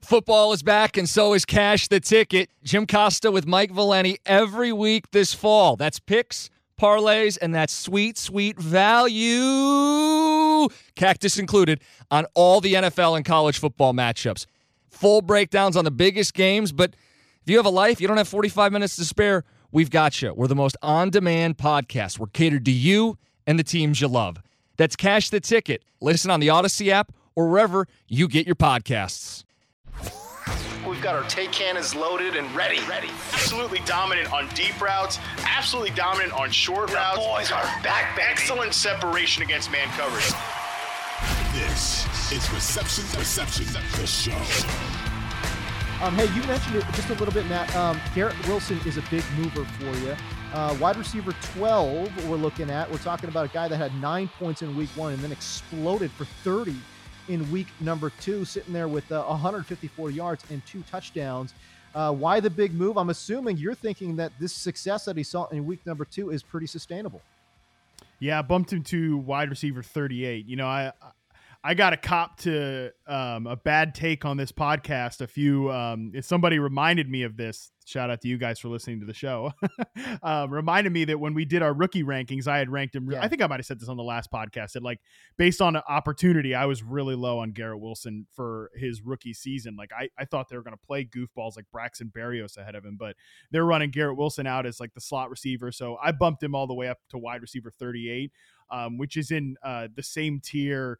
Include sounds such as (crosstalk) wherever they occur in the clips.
Football is back, and so is Cash the Ticket. Jim Costa with Mike Valenti every week this fall. That's picks, parlays, and that sweet, sweet value, cactus included, on all the NFL and college football matchups. Full breakdowns on the biggest games, but if you have a life, you don't have 45 minutes to spare, we've got you. We're the most on demand podcast. We're catered to you and the teams you love. That's Cash the Ticket. Listen on the Odyssey app or wherever you get your podcasts. We've got our take cannons loaded and ready. Ready. Absolutely dominant on deep routes. Absolutely dominant on short The routes. boys are back, baby. Excellent separation against man coverage. This is Reception Perception, the show. Um, hey, you mentioned it just a little bit, Matt. Um, Garrett Wilson is a big mover for you. Uh, wide receiver 12, we're looking at. We're talking about a guy that had nine points in week one and then exploded for 30 in week number two, sitting there with uh, 154 yards and two touchdowns. Uh, why the big move? I'm assuming you're thinking that this success that he saw in week number two is pretty sustainable. Yeah, I bumped him to wide receiver 38. You know, I I got a cop to um, a bad take on this podcast. A few, um, if somebody reminded me of this. Shout out to you guys for listening to the show. (laughs) um, reminded me that when we did our rookie rankings, I had ranked him. Yeah. I think I might have said this on the last podcast. That like based on opportunity, I was really low on Garrett Wilson for his rookie season. Like I, I thought they were going to play goofballs like Braxton Berrios ahead of him, but they're running Garrett Wilson out as like the slot receiver. So I bumped him all the way up to wide receiver 38, um, which is in uh, the same tier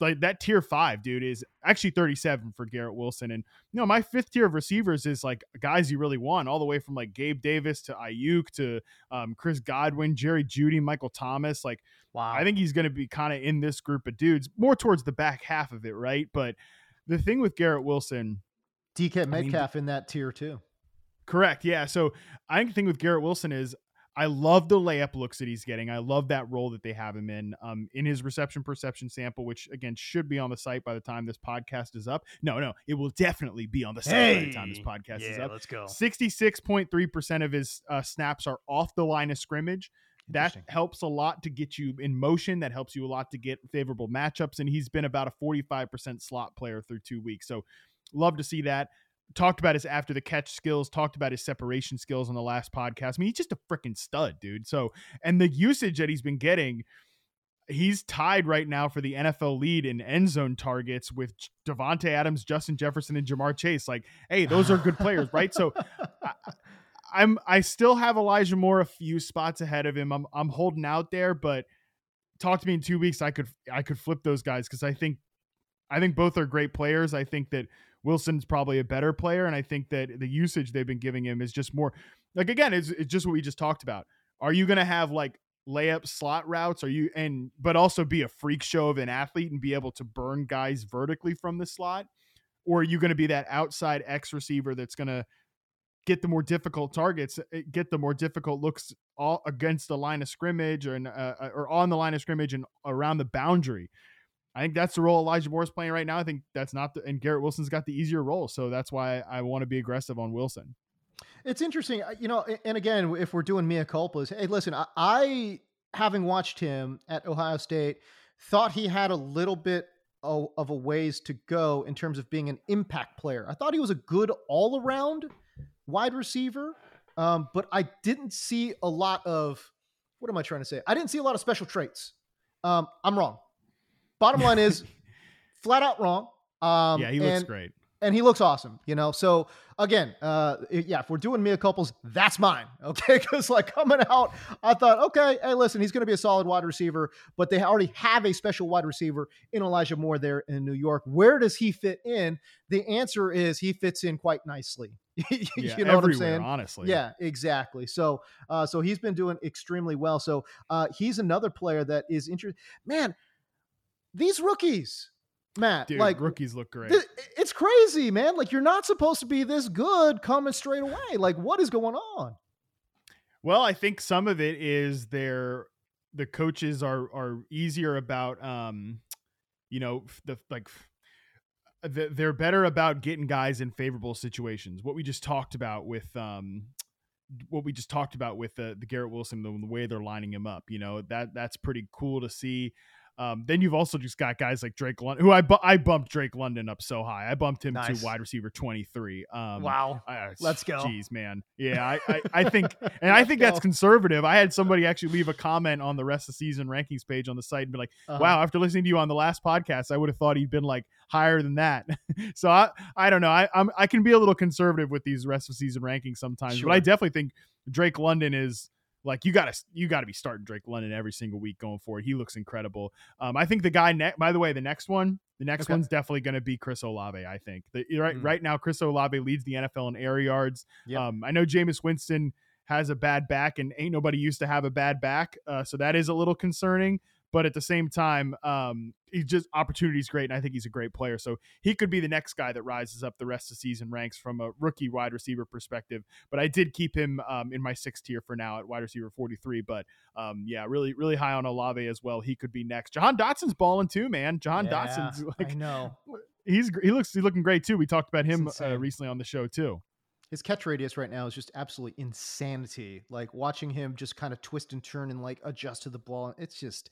like that tier five dude is actually 37 for Garrett Wilson. And you know, my fifth tier of receivers is like guys you really want, all the way from like Gabe Davis to Aiyuk to um, Chris Godwin, Jerry Jeudy, Michael Thomas. Like, Wow. I think he's going to be kind of in this group of dudes, more towards the back half of it, right? But the thing with Garrett Wilson, DK mean, Metcalf in that tier too. Correct. Yeah. So I think the thing with Garrett Wilson is I love the layup looks that he's getting. I love that role that they have him in. Um, in his reception perception sample, which again should be on the site by the time this podcast is up. No, no, it will definitely be on the site by the time this podcast is up. let's go. Sixty-six point three percent of his uh, snaps are off the line of scrimmage. That helps a lot to get you in motion. That helps you a lot to get favorable matchups. And he's been about a forty-five percent slot player through two weeks. So love to see that talked about his after the catch skills, talked about his separation skills on the last podcast. I mean, he's just a freaking stud, dude. So, and the usage that he's been getting, he's tied right now for the NFL lead in end zone targets with Davante Adams, Justin Jefferson, and Ja'Marr Chase. Like, hey, those are good players, right? So, (laughs) I, I'm I still have Elijah Moore a few spots ahead of him. I'm I'm holding out there, but talk to me in two weeks. I could I could flip those guys because I think I think both are great players. I think that Wilson's probably a better player, and I think that the usage they've been giving him is just more like again, it's, it's just what we just talked about. Are you going to have like layup slot routes? Are you and but also be a freak show of an athlete and be able to burn guys vertically from the slot, or are you going to be that outside X receiver that's going to get the more difficult targets, eh, get the more difficult looks all against the line of scrimmage or in, uh, or on the line of scrimmage and around the boundary? I think that's the role Elijah Moore is playing right now. I think that's not the, and Garrett Wilson's got the easier role. So that's why I want to be aggressive on Wilson. It's interesting, you know. And again, if we're doing mea culpas, hey, listen, I, I having watched him at Ohio State, thought he had a little bit of, of a ways to go in terms of being an impact player. I thought he was a good all around wide receiver, um, but I didn't see a lot of what am I trying to say? I didn't see a lot of special traits. Um, I'm wrong. Bottom line is, (laughs) flat out wrong. Um, yeah, he looks and- great. and he looks awesome, you know. So again, uh, yeah, if we're doing mea couples, that's mine, (laughs) okay? Because like coming out, I thought, okay, hey, listen, he's going to be a solid wide receiver, but they already have a special wide receiver in Elijah Moore there in New York. Where does he fit in? The answer is he fits in quite nicely. (laughs) you Yeah, know what I'm everywhere, saying? honestly. Yeah, exactly. So, uh, so he's been doing extremely well. So, uh, he's another player that is interesting. Man, these rookies, Matt, Dude, like rookies look great. th- it's crazy, man. Like you're not supposed to be this good coming straight away. Like what is going on? Well, I think some of it is their the coaches are are easier about um you know the like the- they're better about getting guys in favorable situations. What we just talked about with um what we just talked about with the the Garrett Wilson the, the way they're lining him up, you know, that that's pretty cool to see. Um, then you've also just got guys like Drake London, who I bu- I bumped Drake London up so high. I bumped him Nice. to wide receiver twenty three. Um, Wow. I- Let's go. Jeez, man. Yeah, I, I, (laughs) I think, and I think that's conservative. I had somebody actually leave a comment on the rest of the season rankings page on the site and be like, Uh-huh. "Wow, after listening to you on the last podcast, I would have thought he'd been like higher than that." (laughs) so I, I don't know. I, I'm, I can be a little conservative with these rest of season rankings sometimes, but I definitely think Drake London is like you gotta you gotta be starting Drake London every single week going forward. He looks incredible. Um, I think the guy ne- by the way, the next one, the next Okay. one's definitely going to be Chris Olave. I think the, right Mm. right now, Chris Olave leads the NFL in air yards. Yep. Um, I know Jameis Winston has a bad back, and ain't nobody used to have a bad back, uh, so that is a little concerning. But at the same time, um, he just opportunity's great, and I think he's a great player. So he could be the next guy that rises up the rest of the season ranks from a rookie wide receiver perspective. But I did keep him um, in my sixth tier for now at wide receiver 43. But um, yeah, really, really high on Olave as well. He could be next. Jahan Dotson's balling too, man. Jahan Yeah, Dotson's (laughs) like I know. he's he looks he's looking great too. We talked about him uh, recently on the show too. His catch radius right now is just absolutely insanity. Like watching him just kind of twist and turn and like adjust to the ball. It's just,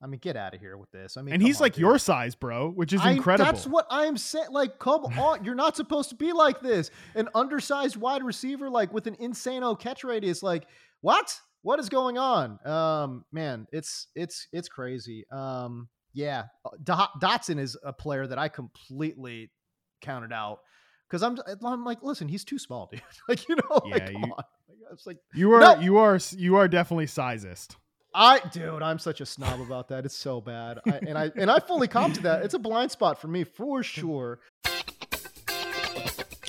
I mean, get out of here with this. I mean, and he's on, like dude. your size, bro, which is I- incredible. That's what I'm saying. Like, come (laughs) on, you're not supposed to be like this. An undersized wide receiver, like with an insano catch radius. Like, what? What is going on? Um, man, it's it's it's crazy. Um, yeah, Dotson is a player that I completely counted out because I'm I'm like, listen, he's too small, (laughs) dude. like, you know, like, Yeah, come you- on. Like, It's like you are No. you are you are definitely sizest. I, dude, I'm such a snob about that. It's so bad, I, and I and I fully come to that. It's a blind spot for me for sure.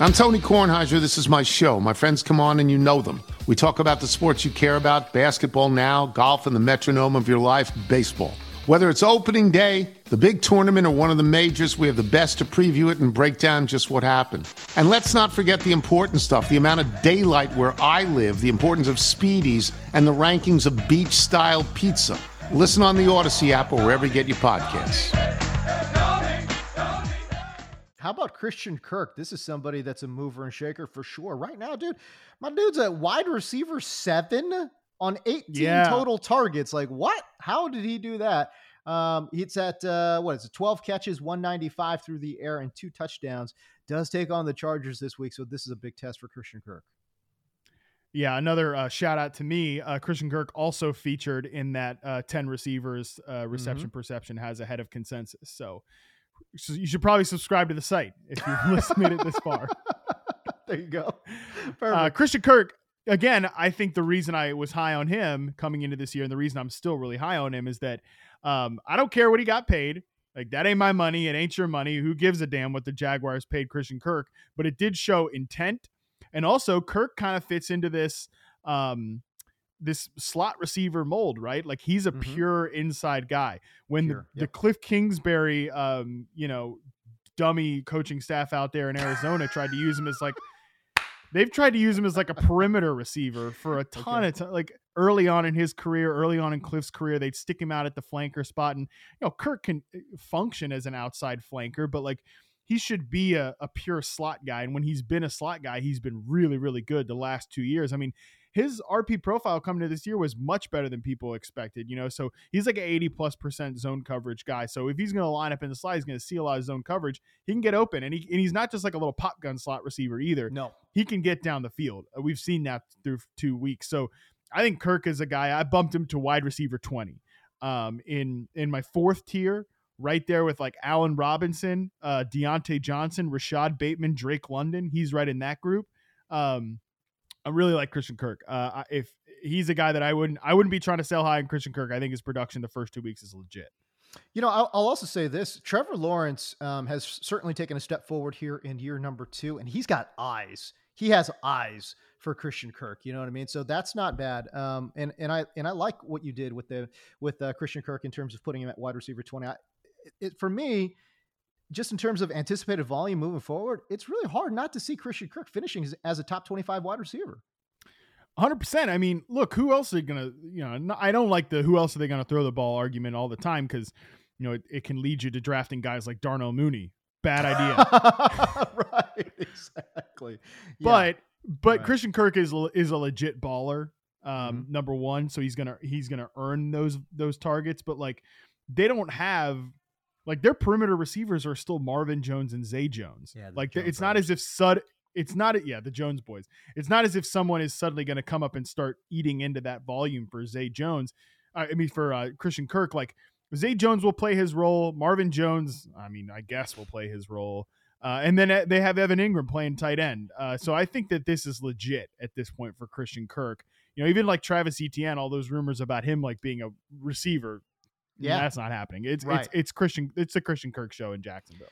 I'm Tony Kornheiser. This is my show. My friends come on and you know them. We talk about the sports you care about basketball now, golf, and the metronome of your life, baseball. Whether it's opening day, the big tournament, or one of the majors, we have the best to preview it and break down just what happened. And let's not forget the important stuff the amount of daylight where I live, the importance of speedies, and the rankings of beach style pizza. Listen on the Odyssey app or wherever you get your podcasts. How about Christian Kirk? This is somebody that's a mover and shaker for sure. Right now, dude, my dude's a wide receiver seven on 18 Yeah. total targets. Like, what? How did he do that? Um, it's at uh, what is it? 12 catches, 195 through the air, and two touchdowns. Does take on the Chargers this week, so this is a big test for Christian Kirk. Yeah, another uh, shout out to me. Uh, Christian Kirk also featured in that uh, ten receivers uh, reception perception has ahead of consensus. So, so you should probably subscribe to the site if you've (laughs) listened it this far. (laughs) there you go. Uh, Christian Kirk, again, I think the reason I was high on him coming into this year, and the reason I'm still really high on him is that um, I don't care what he got paid. Like that ain't my money. It ain't your money. Who gives a damn what the Jaguars paid Christian Kirk? But it did show intent, and also Kirk kind of fits into this um, this slot receiver mold, right? Like he's a Mhm. pure inside guy. When Pure, the, the. Cliff Kingsbury, um, you know, dummy coaching staff out there in Arizona tried to use him as like they've tried to use him as like a (laughs) perimeter receiver for a ton of time. Like early on in his career, early on in Cliff's career, they'd stick him out at the flanker spot, and you know Kirk can uh, function as an outside flanker, but like he should be a, a pure slot guy. And when he's been a slot guy, he's been really, really good the last two years. I mean, his RP profile coming to this year was much better than people expected, you know. So he's like an 80 plus percent zone coverage guy. So if he's going to line up in the slot, he's going to see a lot of zone coverage. He can get open, and, he, and he's not just like a little pop gun slot receiver either. no. He can get down the field. Uh, We've seen that through two weeks. So I think Kirk is a guy. I bumped him to wide receiver 20 um, in in my fourth tier, right there with like Allen Robinson, uh, Diontae Johnson, Rashod Bateman, Drake London. He's right in that group. Um, I really like Christian Kirk. Uh, if he's a guy that I wouldn't, I wouldn't be trying to sell high on Christian Kirk. I think his production the first two weeks is legit. You know, I'll, I'll also say this: Trevor Lawrence um, has certainly taken a step forward here in year number two, and he's got eyes. He has eyes for Christian Kirk. You know what I mean? So that's not bad. Um, and and I and I like what you did with the with uh, Christian Kirk in terms of putting him at wide receiver twenty. I, it, for me, just in terms of anticipated volume moving forward, it's really hard not to see Christian Kirk finishing as, as a top 25 wide receiver. 100%. I mean, look, who else are going to, you know, I don't like the who else are they going to throw the ball argument all the time because, you know, it, it, can lead you to drafting guys like Darnell Mooney. Bad idea. (laughs) right. Exactly. But, but right. Christian Kirk is, is a legit baller. Um, Mm-hmm. number one. So he's going to, he's going to earn those, those targets, but like they don't have like their perimeter receivers are still Marvin Jones and Zay Jones. Yeah, like Jones it's not as if Sud it's not yeah, the Jones boys. It's not as if someone is suddenly going to come up and start eating into that volume for Zay Jones. Uh, I mean for uh, Christian Kirk like Zay Jones will play his role, Marvin Jones, I mean, I guess will play his role. Uh, and then uh, they have Evan Engram playing tight end. Uh, so I think that this is legit at this point for Christian Kirk. You know, even like Travis Etienne, all those rumors about him like being a receiver, Yeah. that's not happening. It's Right. it's it's Christian. It's the Christian Kirk show in Jacksonville.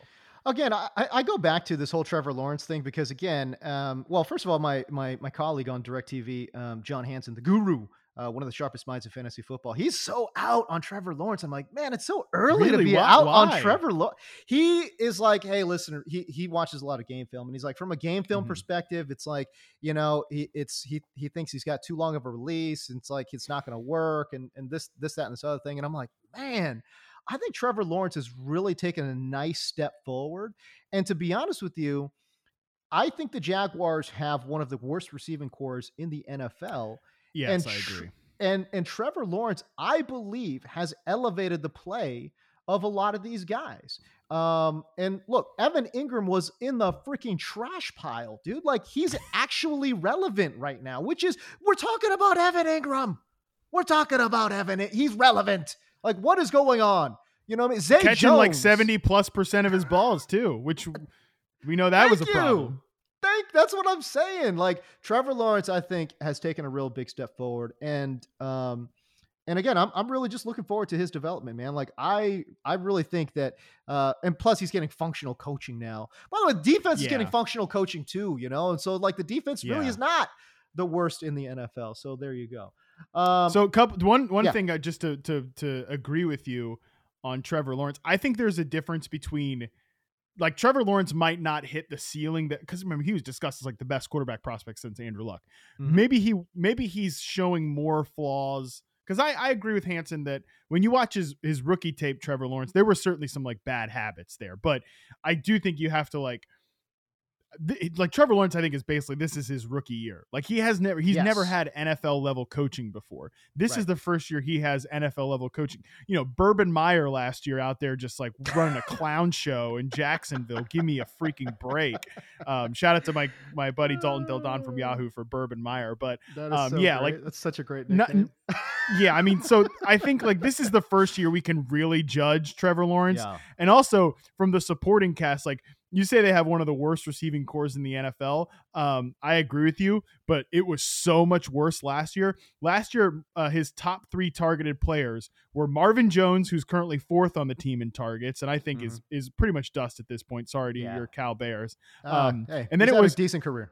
Again, I, I go back to this whole Trevor Lawrence thing because, again, um, well, first of all, my my my colleague on DirecTV, um, John Hansen, the guru, uh, one of the sharpest minds in fantasy football, he's so out on Trevor Lawrence. I'm like, man, it's so early to be Why- out why? on Trevor Lawrence. He is like, hey, listen, he he watches a lot of game film, and he's like, from a game film Mhm. perspective, it's like, you know, he it's he he thinks he's got too long of a release, and it's like it's not going to work, and and this this that and this other thing, and I'm like, man. I think Trevor Lawrence has really taken a nice step forward. And to be honest with you, I think the Jaguars have one of the worst receiving corps in the NFL. Yes, And I agree. And and Trevor Lawrence, I believe, has elevated the play of a lot of these guys. Um, and look, Evan Engram was in the freaking trash pile, dude. Like he's actually relevant right now, which is we're talking about Evan Engram. We're talking about Evan. He's relevant. Like, what is going on? You know what I mean? Zay Catching like seventy plus percent of his balls too, which we know that was a you. problem. Thank that's what I'm saying. Like Trevor Lawrence, I think, has taken a real big step forward. And um, and again, I'm I'm really just looking forward to his development, man. Like I I really think that uh and plus he's getting functional coaching now. By the way, defense is getting functional coaching too, you know, and so like the defense really Yeah. is not the worst in the NFL. So there you go. Um so couple one one yeah. thing I just to to to agree with you on Trevor Lawrence. I think there's a difference between like Trevor Lawrence might not hit the ceiling that because remember he was discussed as like the best quarterback prospect since Andrew Luck. Mhm. Maybe he maybe he's showing more flaws because I, I agree with Hansen that when you watch his his rookie tape, Trevor Lawrence, there were certainly some like bad habits there, but I do think you have to like. Th- Like Trevor Lawrence, I think is basically this is his rookie year. Like he has never, he's never had NFL level coaching before. This is the first year he has NFL level coaching. You know, Bourbon Meyer last year out there just like running a clown show in Jacksonville. Give me a freaking break. Um, shout out to my my buddy Dalton Del Don from Yahoo for Bourbon Meyer. But that um, yeah, like that's such a great Not- yeah, I mean, so (laughs) I think like this is the first year we can really judge Trevor Lawrence, yeah. and also from the supporting cast, like you say they have one of the worst receiving corps in the NFL. Um, I agree with you, but it was so much worse last year. Last year, uh, his top three targeted players were Marvin Jones, who's currently fourth on the team in targets, and I think is is pretty much dust at this point. Sorry to Yeah. your Cal Bears. Uh, Um, hey, and then he's it had a was- decent career.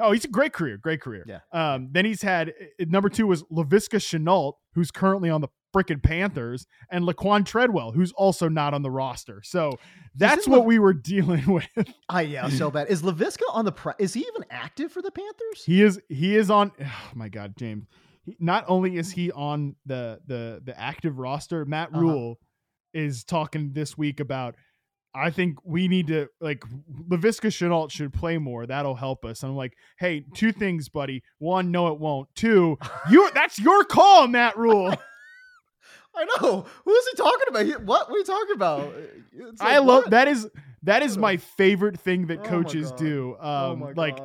Oh, he's a great career, great career. Yeah. Um, then he's had uh, number two was Laviska Shenault, who's currently on the freaking Panthers, and Laquon Treadwell, who's also not on the roster. So that's what we were dealing (laughs) with. I yeah, so bad. Is Laviska on the pre- is he even active for the Panthers? he is he is on. (sighs) Oh my God, James. He, not only is he on the the the active roster, Matt Uh-huh. Rhule is talking this week about. I think we need to like Laviska Shenault should play more. That'll help us. And I'm like, hey, two things, buddy. One, no, it won't. Two, (laughs) you that's your call, Matt Rhule. (laughs) I know. Who is he talking about? He- What? What are you talking about? It's I love what? that is that is my favorite thing that Oh coaches do. Um oh like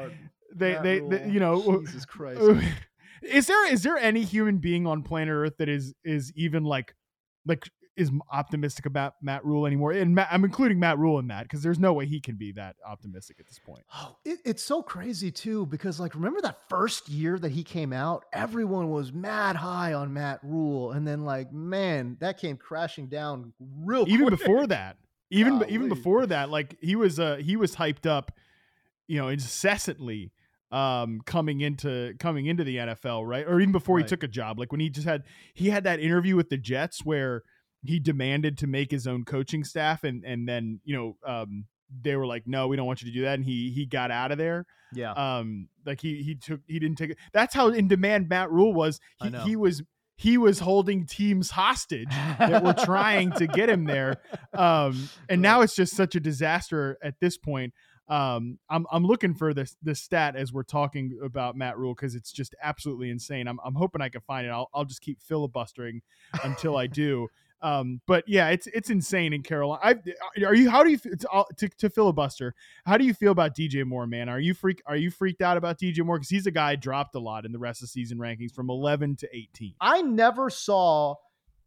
they, they they you know (laughs) Jesus Christ. is there is there any human being on planet Earth that is is even like like is optimistic about Matt Rhule anymore? And Matt, I'm including Matt Rhule in that because there's no way he can be that optimistic at this point. Oh, it, it's so crazy too because like remember that first year that he came out, everyone was mad high on Matt Rhule, and then like man, that came crashing down real Even quick. before that, even even before that, like he was uh he was hyped up, you know, incessantly um coming into coming into the NFL, right? Or even before Right. he took a job, like when he just had he had that interview with the Jets where he demanded to make his own coaching staff, and and then you know um, they were like, no, we don't want you to do that, and he he got out of there. Yeah. Um, like he he took he didn't take it. That's how in demand Matt Rhule was. He he was he was holding teams hostage that were trying to get him there. Um, (laughs) and now it's just such a disaster at this point. Um, I'm I'm looking for this this stat as we're talking about Matt Rhule because it's just absolutely insane. I'm I'm hoping I can find it. I'll I'll just keep filibustering until I (laughs) do. Um, but yeah, it's it's insane in Carolina. I, are you? How do you to, to, to filibuster? How do you feel about DJ Moore, man? Are you freak? Are you freaked out about DJ Moore because he's a guy dropped a lot in the rest of season rankings from 11 to 18. I never saw,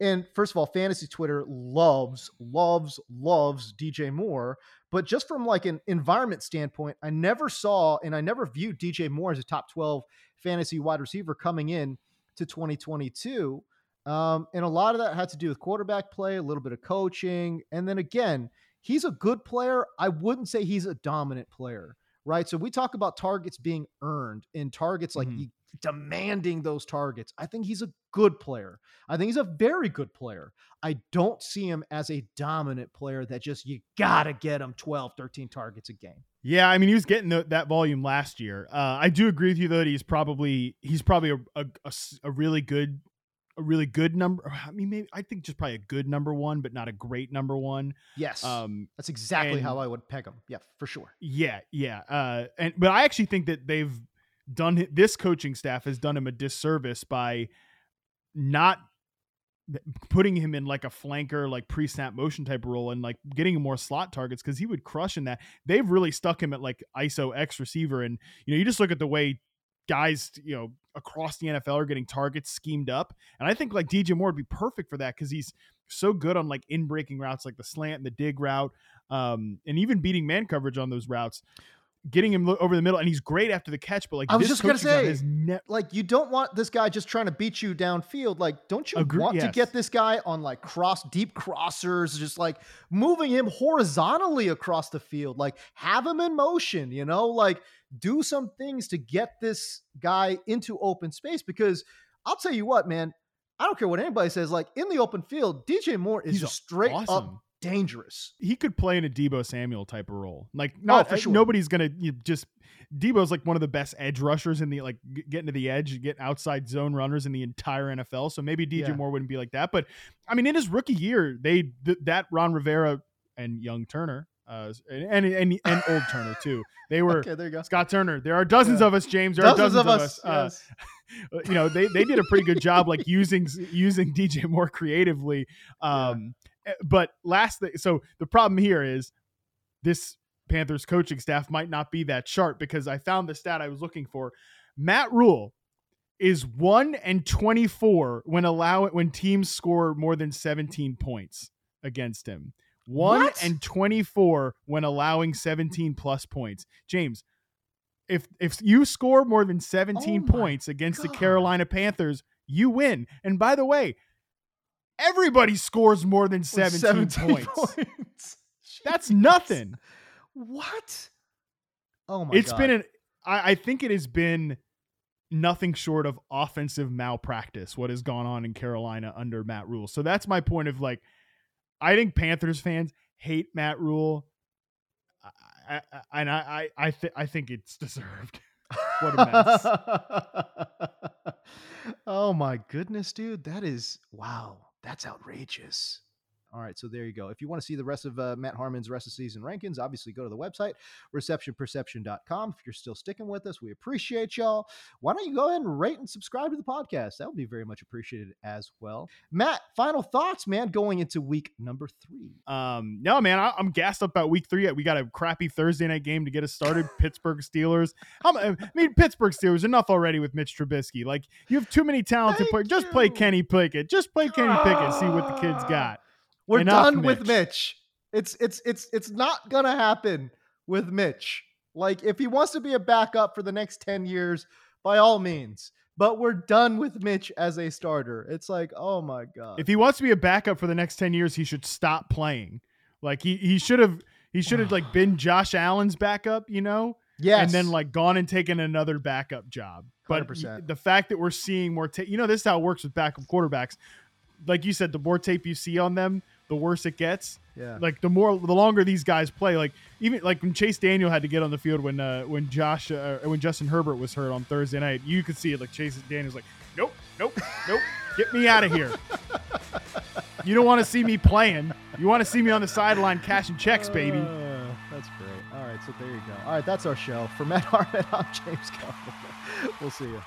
and first of all, fantasy Twitter loves, loves, loves DJ Moore. But just from like an environment standpoint, I never saw and I never viewed DJ Moore as a top 12 fantasy wide receiver coming in to 2022. Um, and a lot of that had to do with quarterback play, a little bit of coaching. And then again, he's a good player. I wouldn't say he's a dominant player, right? So we talk about targets being earned and targets like Mhm. demanding those targets. I think he's a good player. I think he's a very good player. I don't see him as a dominant player that just you got to get him 12, 13 targets a game. Yeah, I mean he was getting the, that volume last year. Uh, I do agree with you though that he's probably he's probably a a really good a really good number. I mean, maybe I think just probably a good number one, but not a great number one. Yes. Um, That's exactly and- how I would peg him. Yeah, for sure. Yeah, yeah. Uh, and but I actually think that they've done this coaching staff has done him a disservice by not putting him in like a flanker, like pre-snap motion type role, and like getting more slot targets because he would crush in that. They've really stuck him at like ISO X receiver, and you know you just look at the way guys you know across the NFL are getting targets schemed up, and I think like DJ Moore would be perfect for that because he's so good on like in breaking routes like the slant and the dig route um, and even beating man coverage on those routes, getting him over the middle, and he's great after the catch. But like I was just gonna say, ne- Like you don't want this guy just trying to beat you downfield. Like, don't you Agree- want to get this guy on like cross deep crossers, just like moving him horizontally across the field? Like have him in motion, you know, like do some things to get this guy into open space because I'll tell you what, man, I don't care what anybody says, like in the open field, DJ Moore is He's just straight up dangerous. he could play in a Deebo Samuel type of role. Like oh, not Oh, sure. nobody's gonna you just Deebo's like one of the best edge rushers in the like getting to the edge, get outside zone runners in the entire NFL. So maybe DJ Yeah. Moore wouldn't be like that. But I mean, in his rookie year, they th- that Ron Rivera and young Turner, uh, and and and, old Turner too. They were Okay, there you go. Scott Turner. There are dozens Yeah. of us, James. There are Dozens dozens of us. Uh, yes. (laughs) you know they, they did a pretty good job like using using (laughs) DJ Moore creatively um eh, but last thing so the problem here is this Panthers coaching staff might not be that sharp because I found the stat I was looking for Matt Rhule is 1 and 24 when allow it when teams score more than 17 points against him 1 What? and 24 when allowing 17 plus points James if if you score more than 17 Oh points against the Carolina Panthers, you win. And by the way, everybody scores more than 17, points. points. (laughs) That's nothing. What? Oh my It's god. been an I, I think it has been nothing short of offensive malpractice what has gone on in Carolina under Matt Rhule. So that's my point of like I think Panthers fans hate Matt Rhule. I, I, and I I I, th- I think it's deserved. (laughs) what a mess. (laughs) oh my goodness, dude. That is wow. That's outrageous. All right, so there you go. If you want to see the rest of uh, Matt Harmon's rest of season rankings, obviously go to the website, receptionperception.com. If you're still sticking with us, we appreciate y'all. Why don't you go ahead and rate and subscribe to the podcast? That would be very much appreciated as well. Matt, final thoughts, man, going into week number three. Um, no, man, I, I'm gassed up about week three. We got a crappy Thursday night game to get us started. (laughs) Pittsburgh Steelers. How, m- I mean, Pittsburgh Steelers. Enough already with Mitch Trubisky. Like you have too many talented Thank players. Just play. Kenny Pickett. Just play Kenny Pickett. See what the kids got. We're Enough, done with Mitch. Mitch. It's it's it's it's not gonna happen with Mitch. Like if he wants to be a backup for the next 10 years, by all means. But we're done with Mitch as a starter. It's like, oh my god. If he wants to be a backup for the next ten years, he should stop playing. Like he he should have he should have like (sighs) been Josh Allen's backup. You know. yes. and then like gone and taken another backup job. But 100%. the fact that we're seeing more, tape, you know, this is how it works with backup quarterbacks. like you said, the more tape you see on them, the worse it gets. Yeah. Like the more, the longer these guys play. Like even like when Chase Daniel had to get on the field when uh, when Josh uh, when Justin Herbert was hurt on Thursday night, you could see it. Like Chase Daniel's like, nope, nope, nope, get me out of here. (laughs) you don't want to see me playing. You want to see me on the sideline cashing checks, baby. Uh, that's great. All right, so there you go. All right, that's our show. For Matt (laughs) Harmon, I'm James Koh. we'll see you.